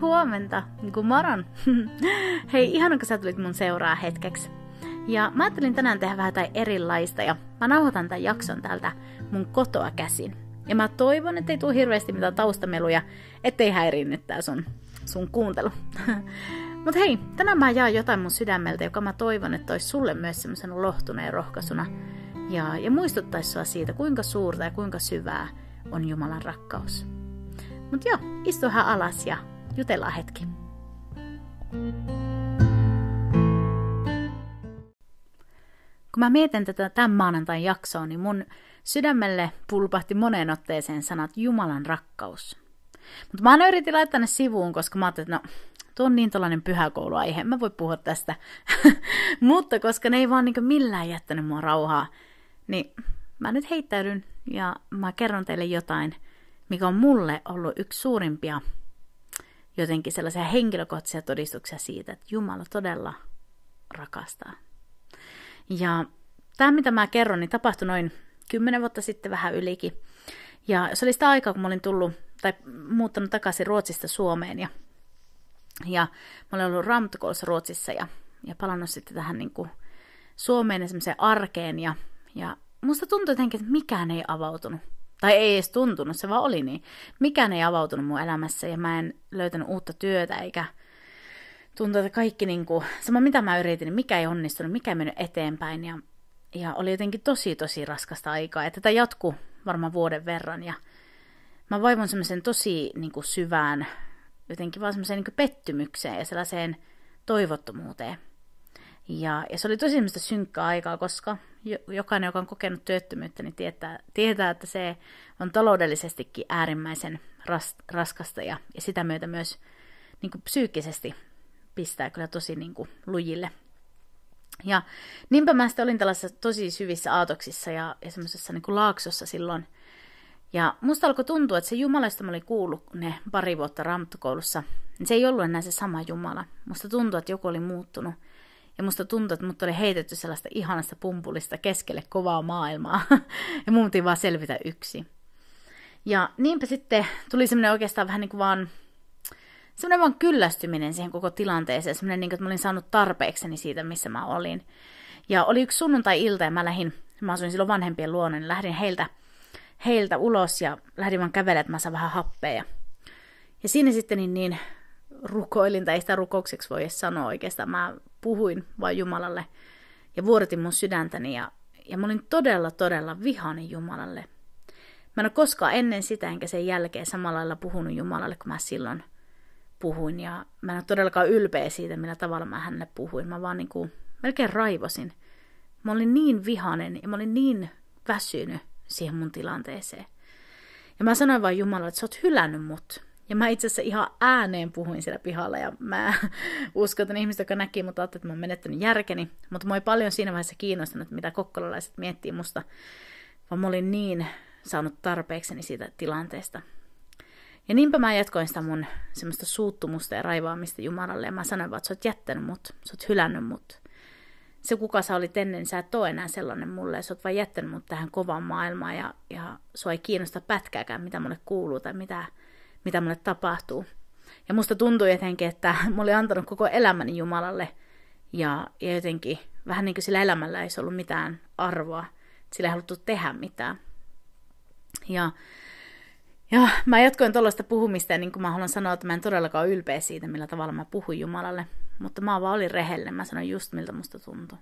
huomenta, kun moron. Hei, ihana kun sä tulit mun seuraa hetkeksi. Ja mä ajattelin tänään tehdä vähän jotain erilaista ja mä nauhoitan tämän jakson täältä mun kotoa käsin. Ja mä toivon, että ei tule hirveästi mitään taustameluja, ettei häiriinnyt tää sun, sun kuuntelu. Mutta hei, tänään mä jaan jotain mun sydämeltä, joka mä toivon, että olisi sulle myös semmoisena lohtuneen rohkaisuna. Ja, ja muistuttaisi sua siitä, kuinka suurta ja kuinka syvää on Jumalan rakkaus. Mutta joo, istuhan alas ja jutellaan hetki. Kun mä mietin tätä tämän maanantain jaksoa, niin mun sydämelle pulpahti moneen otteeseen sanat Jumalan rakkaus. Mutta mä aina yritin laittaa ne sivuun, koska mä ajattelin, että no, tuo on niin tällainen pyhäkouluaihe, mä voi puhua tästä. Mutta koska ne ei vaan niin millään jättänyt mua rauhaa, niin mä nyt heittäydyn ja mä kerron teille jotain, mikä on mulle ollut yksi suurimpia jotenkin sellaisia henkilökohtaisia todistuksia siitä, että Jumala todella rakastaa. Ja tämä, mitä mä kerron, niin tapahtui noin kymmenen vuotta sitten vähän ylikin. Ja se oli sitä aikaa, kun mä olin tullut tai muuttanut takaisin Ruotsista Suomeen. Ja, ja mä olin ollut raamattokoulussa Ruotsissa ja, ja palannut sitten tähän niin kuin Suomeen ja arkeen. Ja, ja musta tuntui jotenkin, että mikään ei avautunut. Tai ei edes tuntunut, se vaan oli niin. Mikään ei avautunut mun elämässä ja mä en löytänyt uutta työtä eikä tuntui, että kaikki niin kuin, sama mitä mä yritin, niin mikä ei onnistunut, mikä ei mennyt eteenpäin ja, ja oli jotenkin tosi tosi raskasta aikaa ja tätä jatkuu varmaan vuoden verran ja mä vaivon semmoisen tosi niin kuin syvään, jotenkin vaan semmoiseen niin pettymykseen ja sellaiseen toivottomuuteen. Ja, ja se oli tosi semmoista synkkää aikaa, koska jokainen, joka on kokenut työttömyyttä, niin tietää, tietää että se on taloudellisestikin äärimmäisen ras, raskasta ja, ja sitä myötä myös niin kuin psyykkisesti pistää kyllä tosi niin kuin, lujille. Ja niinpä mä sitten olin tällaisissa tosi syvissä aatoksissa ja, ja semmoisessa niin kuin laaksossa silloin. Ja musta alkoi tuntua, että se Jumala, josta mä olin kuullut ne pari vuotta ramttukoulussa, niin se ei ollut enää se sama Jumala. Musta tuntui, että joku oli muuttunut. Ja musta tuntui, että mut oli heitetty sellaista ihanasta pumpulista keskelle kovaa maailmaa. ja mun piti vaan selvitä yksi. Ja niinpä sitten tuli semmoinen oikeastaan vähän niin kuin vaan semmoinen vaan kyllästyminen siihen koko tilanteeseen, semmoinen, niin kuin, että mä olin saanut tarpeekseni siitä, missä mä olin. Ja oli yksi sunnuntai-ilta ja mä lähdin, mä asuin silloin vanhempien luona, niin lähdin heiltä, heiltä ulos ja lähdin vaan kävelemään, että mä saan vähän happea. Ja siinä sitten niin, niin rukoilin, tai ei sitä rukoukseksi voi edes sanoa oikeastaan, mä puhuin vain Jumalalle ja vuoritin mun sydäntäni ja, ja mä olin todella, todella vihainen Jumalalle. Mä en ole koskaan ennen sitä enkä sen jälkeen samalla lailla puhunut Jumalalle, kun mä silloin puhuin. Ja mä en ole todellakaan ylpeä siitä, millä tavalla mä hänelle puhuin. Mä vaan niin kuin melkein raivosin. Mä olin niin vihanen ja mä olin niin väsynyt siihen mun tilanteeseen. Ja mä sanoin vaan Jumalalle, että sä oot hylännyt mut. Ja mä itse asiassa ihan ääneen puhuin siellä pihalla ja mä uskon, että ihmiset, jotka näki mut, että mä oon menettänyt järkeni. Mutta mä olin paljon siinä vaiheessa kiinnostunut, mitä kokkolalaiset miettii musta. Vaan mä olin niin saanut tarpeekseni siitä tilanteesta. Ja niinpä mä jatkoin sitä mun semmoista suuttumusta ja raivaamista Jumalalle. Ja mä sanoin vaan, että sä oot jättänyt mut, sä oot hylännyt mut. Se kuka sä olit ennen, niin sä et ole enää sellainen mulle. Sä oot vaan jättänyt mut tähän kovaan maailmaan ja, ja sua ei kiinnosta pätkääkään, mitä mulle kuuluu tai mitä, mitä mulle tapahtuu. Ja musta tuntui jotenkin, että mä olin antanut koko elämäni Jumalalle. Ja, ja jotenkin vähän niin kuin sillä elämällä ei ollut mitään arvoa. Sillä ei haluttu tehdä mitään. Ja ja mä jatkoin tuollaista puhumista ja niin kuin mä haluan sanoa, että mä en todellakaan ole ylpeä siitä, millä tavalla mä puhuin Jumalalle. Mutta mä vaan olin rehellinen, mä sanoin just miltä musta tuntui.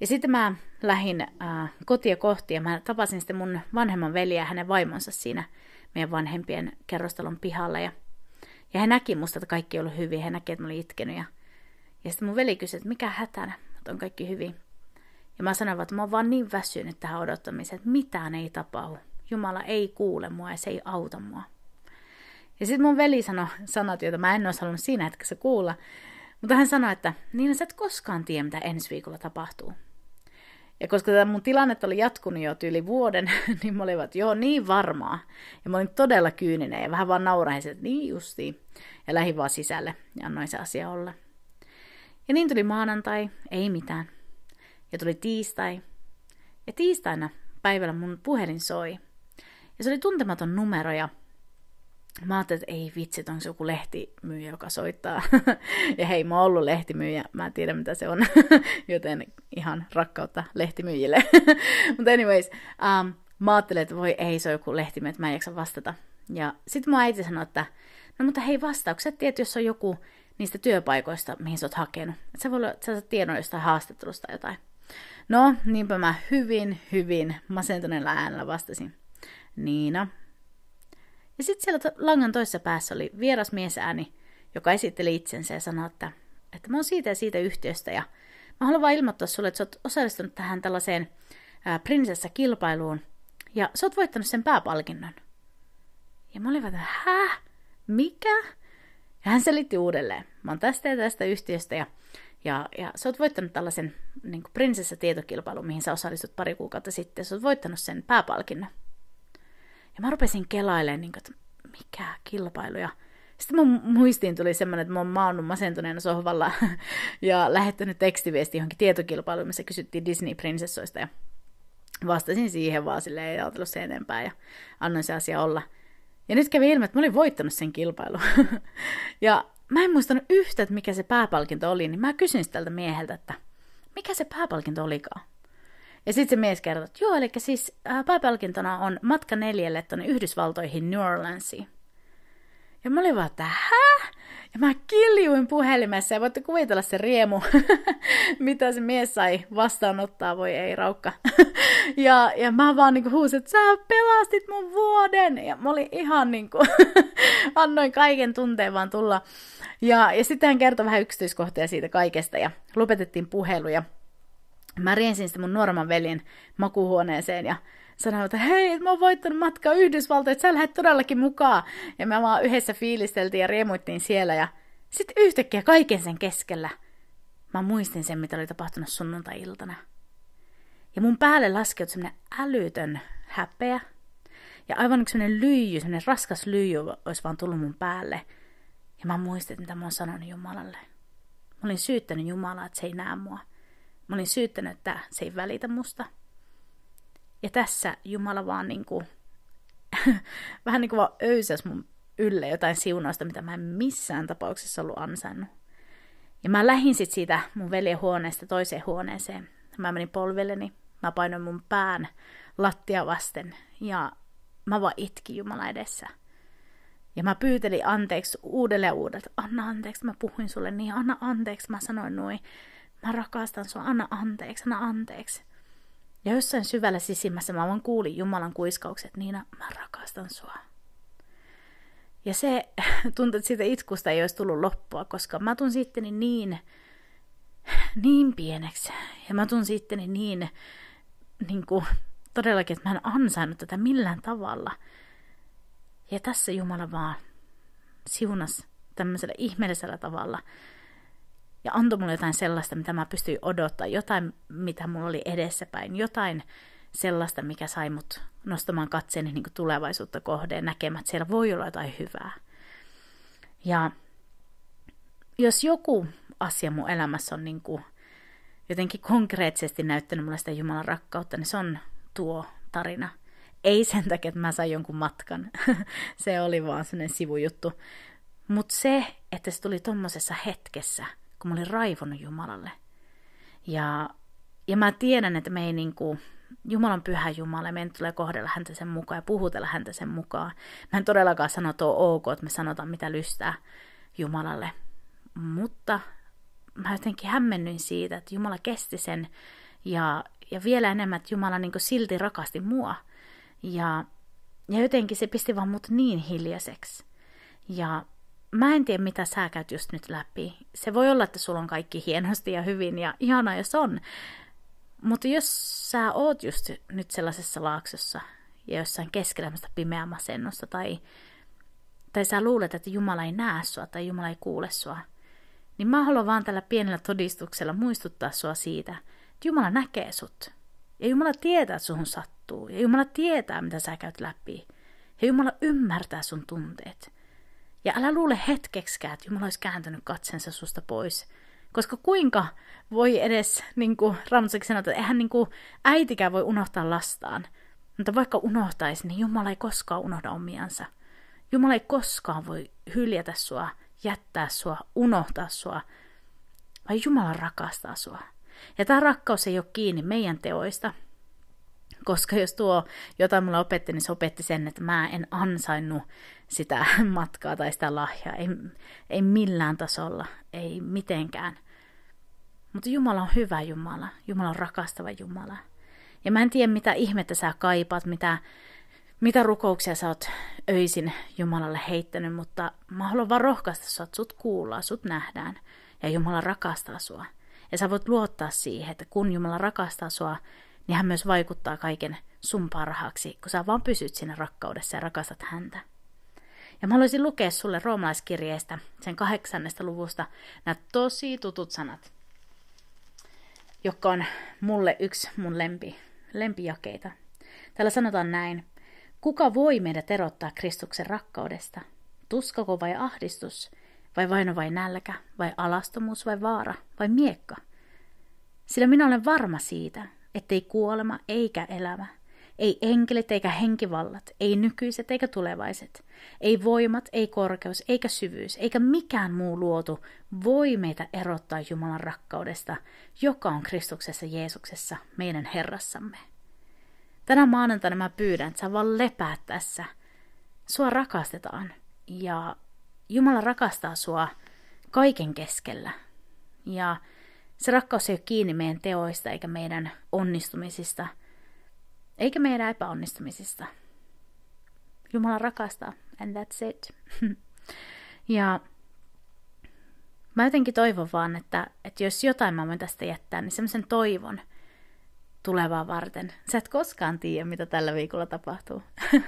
Ja sitten mä lähdin äh, kotia kohti ja mä tapasin sitten mun vanhemman veliä ja hänen vaimonsa siinä meidän vanhempien kerrostalon pihalla. Ja, ja he näki musta, että kaikki oli hyvin. He näki, että mä olin itkenyt. Ja, ja sitten mun veli kysyi, että mikä hätänä, että on kaikki hyvin. Ja mä sanoin, että mä oon vaan niin väsynyt tähän odottamiseen, että mitään ei tapahdu. Jumala ei kuule mua ja se ei auta mua. Ja sitten mun veli sanoi sanat, joita mä en olisi halunnut siinä hetkessä kuulla. Mutta hän sanoi, että niin sä et koskaan tiedä, mitä ensi viikolla tapahtuu. Ja koska tämä mun tilanne oli jatkunut jo yli vuoden, niin mä olivat, joo, niin varmaa. Ja mä olin todella kyyninen ja vähän vaan naurahin, että niin justiin. Ja lähdin vaan sisälle ja annoin se asia olla. Ja niin tuli maanantai, ei mitään. Ja tuli tiistai. Ja tiistaina päivällä mun puhelin soi. Ja se oli tuntematon numero ja mä ajattelin, että ei vitsi, onko se joku lehtimyyjä, joka soittaa. ja hei, mä oon ollut lehtimyyjä, mä en tiedä mitä se on, joten ihan rakkautta lehtimyyjille. Mutta anyways, um, mä ajattelin, että voi ei, se on joku lehtimyyjä, että mä en jaksa vastata. Ja sitten mun äiti sanoi, että no mutta hei vastaukset, tiedät, jos on joku niistä työpaikoista, mihin sä oot hakenut. Että sä voi olla, että sä tiedon jostain haastattelusta jotain. No, niinpä mä hyvin, hyvin masentuneella äänellä vastasin. Niina, ja sitten siellä langan toisessa päässä oli vieras miesääni, joka esitteli itsensä ja sanoi, että, että mä oon siitä ja siitä yhtiöstä ja mä haluan vaan ilmoittaa sulle, että sä oot osallistunut tähän tällaiseen ää, prinsessakilpailuun ja sä oot voittanut sen pääpalkinnon. Ja mä olin vaan, hä? Mikä? Ja hän selitti uudelleen. Mä oon tästä ja tästä yhtiöstä ja, ja, ja sä oot voittanut tällaisen niin prinsessatietokilpailun, mihin sä osallistut pari kuukautta sitten. Sä oot voittanut sen pääpalkinnon. Ja mä rupesin kelailemaan, niin kuin, että mikä kilpailu. Ja sitten mun muistiin tuli semmoinen, että mä oon maannut masentuneena sohvalla ja lähettänyt tekstiviesti johonkin tietokilpailuun, missä kysyttiin Disney-prinsessoista. Ja vastasin siihen vaan silleen, ei ajatellut sen enempää ja annoin se asia olla. Ja nyt kävi ilmi, että mä olin voittanut sen kilpailun. ja mä en muistanut yhtä, että mikä se pääpalkinto oli, niin mä kysyin tältä mieheltä, että mikä se pääpalkinto olikaan. Ja sitten se mies kertoo, että joo, eli siis äh, pääpalkintona on matka neljälle tuonne Yhdysvaltoihin New Orleansiin. Ja mä olin vaan, että hä? Ja mä kiljuin puhelimessa ja voitte kuvitella se riemu, mitä se mies sai vastaanottaa, voi ei raukka. ja, ja mä vaan niinku huusin, että sä pelastit mun vuoden. Ja mä olin ihan niinku, annoin kaiken tunteen vaan tulla. Ja, ja sitten hän kertoi vähän yksityiskohtia siitä kaikesta ja lopetettiin puheluja mä riensin sitten mun nuoremman veljen makuhuoneeseen ja sanoin, että hei, mä oon voittanut matkaa Yhdysvaltoihin, että sä lähdet todellakin mukaan. Ja me vaan yhdessä fiilisteltiin ja riemuittiin siellä ja sitten yhtäkkiä kaiken sen keskellä mä muistin sen, mitä oli tapahtunut sunnuntai-iltana. Ja mun päälle laskeutui semmonen älytön häpeä. Ja aivan yksi semmonen lyijy, semmonen raskas lyijy olisi vaan tullut mun päälle. Ja mä muistin, mitä mä oon sanonut Jumalalle. Mä olin syyttänyt Jumalaa, että se ei näe mua. Mä olin syyttänyt, että se ei välitä musta. Ja tässä Jumala vaan niin kuin, vähän niin kuin vaan öysäs mun ylle jotain siunausta, mitä mä en missään tapauksessa ollut ansainnut. Ja mä lähdin sit siitä mun veljen huoneesta toiseen huoneeseen. Mä menin polvilleni, mä painoin mun pään lattia vasten ja mä vaan itkin Jumala edessä. Ja mä pyytelin anteeksi uudelleen uudelleen, anna anteeksi, mä puhuin sulle niin, anna anteeksi, mä sanoin noin. Mä rakastan sua, anna anteeksi, anna anteeksi. Ja jossain syvällä sisimmässä mä vaan kuulin Jumalan kuiskaukset, Niina, mä rakastan sua. Ja se tuntui, että siitä itkusta ei olisi tullut loppua, koska mä tunsin itteni niin, niin pieneksi. Ja mä tunsin itteni niin, niin kuin, todellakin, että mä en ansainnut tätä millään tavalla. Ja tässä Jumala vaan siunas tämmöisellä ihmeellisellä tavalla – ja antoi mulle jotain sellaista, mitä mä pystyin odottaa, jotain, mitä mulla oli edessäpäin, jotain sellaista, mikä sai mut nostamaan katseeni niin tulevaisuutta kohden näkemään, että siellä voi olla jotain hyvää. Ja jos joku asia mun elämässä on niin kuin jotenkin konkreettisesti näyttänyt mulle sitä Jumalan rakkautta, niin se on tuo tarina. Ei sen takia, että mä sain jonkun matkan. se oli vaan sellainen sivujuttu. Mutta se, että se tuli tommosessa hetkessä – kun mä olin raivonnut Jumalalle. Ja, ja mä tiedän, että me ei niin kuin, Jumalan pyhä Jumala, meidän tulee kohdella häntä sen mukaan ja puhutella häntä sen mukaan. Mä en todellakaan sano, on ok, että me sanotaan mitä lystää Jumalalle. Mutta mä jotenkin hämmennyin siitä, että Jumala kesti sen ja, ja vielä enemmän, että Jumala niin silti rakasti mua. Ja, ja jotenkin se pisti vaan mut niin hiljaiseksi. Ja mä en tiedä, mitä sä käyt just nyt läpi. Se voi olla, että sulla on kaikki hienosti ja hyvin ja ihana, jos on. Mutta jos sä oot just nyt sellaisessa laaksossa ja jossain keskellä pimeää masennusta tai, tai sä luulet, että Jumala ei näe sua tai Jumala ei kuule sua, niin mä haluan vaan tällä pienellä todistuksella muistuttaa sua siitä, että Jumala näkee sut. Ja Jumala tietää, että suhun sattuu. Ja Jumala tietää, mitä sä käyt läpi. Ja Jumala ymmärtää sun tunteet. Ja älä luule hetkeksikään, että Jumala olisi kääntänyt katsensa susta pois. Koska kuinka voi edes, niin kuin Ramsakin sanoi, että eihän niin kuin äitikään voi unohtaa lastaan. Mutta vaikka unohtaisi, niin Jumala ei koskaan unohda omiansa. Jumala ei koskaan voi hyljätä sua, jättää sua, unohtaa sua, vaan Jumala rakastaa sua. Ja tämä rakkaus ei ole kiinni meidän teoista, koska jos tuo jotain mulla opetti, niin se opetti sen, että mä en ansainnut sitä matkaa tai sitä lahjaa. Ei, ei millään tasolla, ei mitenkään. Mutta Jumala on hyvä Jumala. Jumala on rakastava Jumala. Ja mä en tiedä, mitä ihmettä sä kaipaat, mitä, mitä rukouksia sä oot öisin Jumalalle heittänyt, mutta mä haluan vaan rohkaista sua, että sut kuullaan, sut nähdään. Ja Jumala rakastaa sua. Ja sä voit luottaa siihen, että kun Jumala rakastaa sua, niin hän myös vaikuttaa kaiken sun parhaaksi, kun sä vaan pysyt siinä rakkaudessa ja rakastat häntä. Ja mä haluaisin lukea sulle roomalaiskirjeestä, sen kahdeksannesta luvusta, nämä tosi tutut sanat, joka on mulle yksi mun lempi, lempijakeita. Täällä sanotaan näin. Kuka voi meidät erottaa Kristuksen rakkaudesta? Tuskako vai ahdistus? Vai vaino vai nälkä? Vai alastomuus vai vaara? Vai miekka? Sillä minä olen varma siitä, ettei kuolema eikä elämä, ei enkelit eikä henkivallat, ei nykyiset eikä tulevaiset, ei voimat, ei korkeus eikä syvyys, eikä mikään muu luotu voi meitä erottaa Jumalan rakkaudesta, joka on Kristuksessa Jeesuksessa, meidän Herrassamme. Tänä maanantaina mä pyydän, että sä vaan lepäät tässä. Sua rakastetaan ja Jumala rakastaa sua kaiken keskellä. Ja se rakkaus ei ole kiinni meidän teoista eikä meidän onnistumisista, eikä meidän epäonnistumisista. Jumala rakastaa, and that's it. ja mä jotenkin toivon vaan, että, että jos jotain mä voin tästä jättää, niin semmoisen toivon tulevaa varten. Sä et koskaan tiedä, mitä tällä viikolla tapahtuu.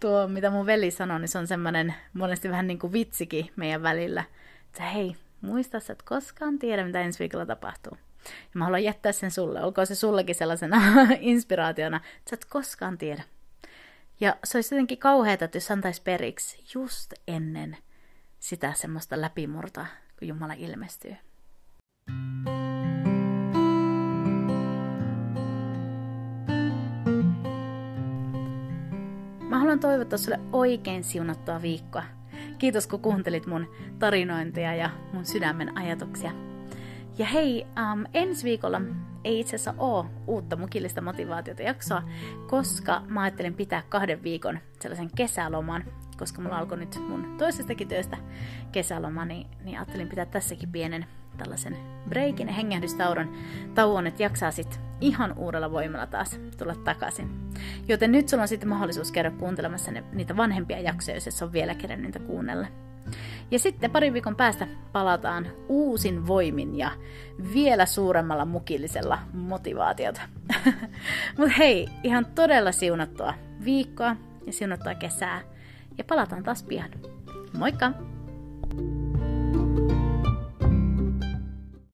Tuo, mitä mun veli sanoi, niin se on semmoinen monesti vähän niin kuin vitsikin meidän välillä. Että hei, muista, että et koskaan tiedä, mitä ensi viikolla tapahtuu. Ja mä haluan jättää sen sulle. Olkoon se sullekin sellaisena inspiraationa, että sä et koskaan tiedä. Ja se olisi jotenkin kauheata, että jos antaisi periksi just ennen sitä semmoista läpimurta, kun Jumala ilmestyy. Mä haluan toivottaa sulle oikein siunattua viikkoa. Kiitos kun kuuntelit mun tarinointia ja mun sydämen ajatuksia. Ja hei, um, ensi viikolla ei itse asiassa ole uutta mukillista motivaatiota jaksoa, koska mä ajattelin pitää kahden viikon sellaisen kesäloman, koska mulla alkoi nyt mun toisestakin työstä kesäloma, niin, niin ajattelin pitää tässäkin pienen tällaisen breikin ja hengähdystauon, tauon, että jaksaa sitten ihan uudella voimalla taas tulla takaisin. Joten nyt sulla on sitten mahdollisuus käydä kuuntelemassa ne, niitä vanhempia jaksoja, jos et ole vielä kerännyt niitä kuunnella. Ja sitten parin viikon päästä palataan uusin voimin ja vielä suuremmalla mukillisella motivaatiota. Mutta hei, ihan todella siunattua viikkoa ja siunattua kesää. Ja palataan taas pian. Moikka!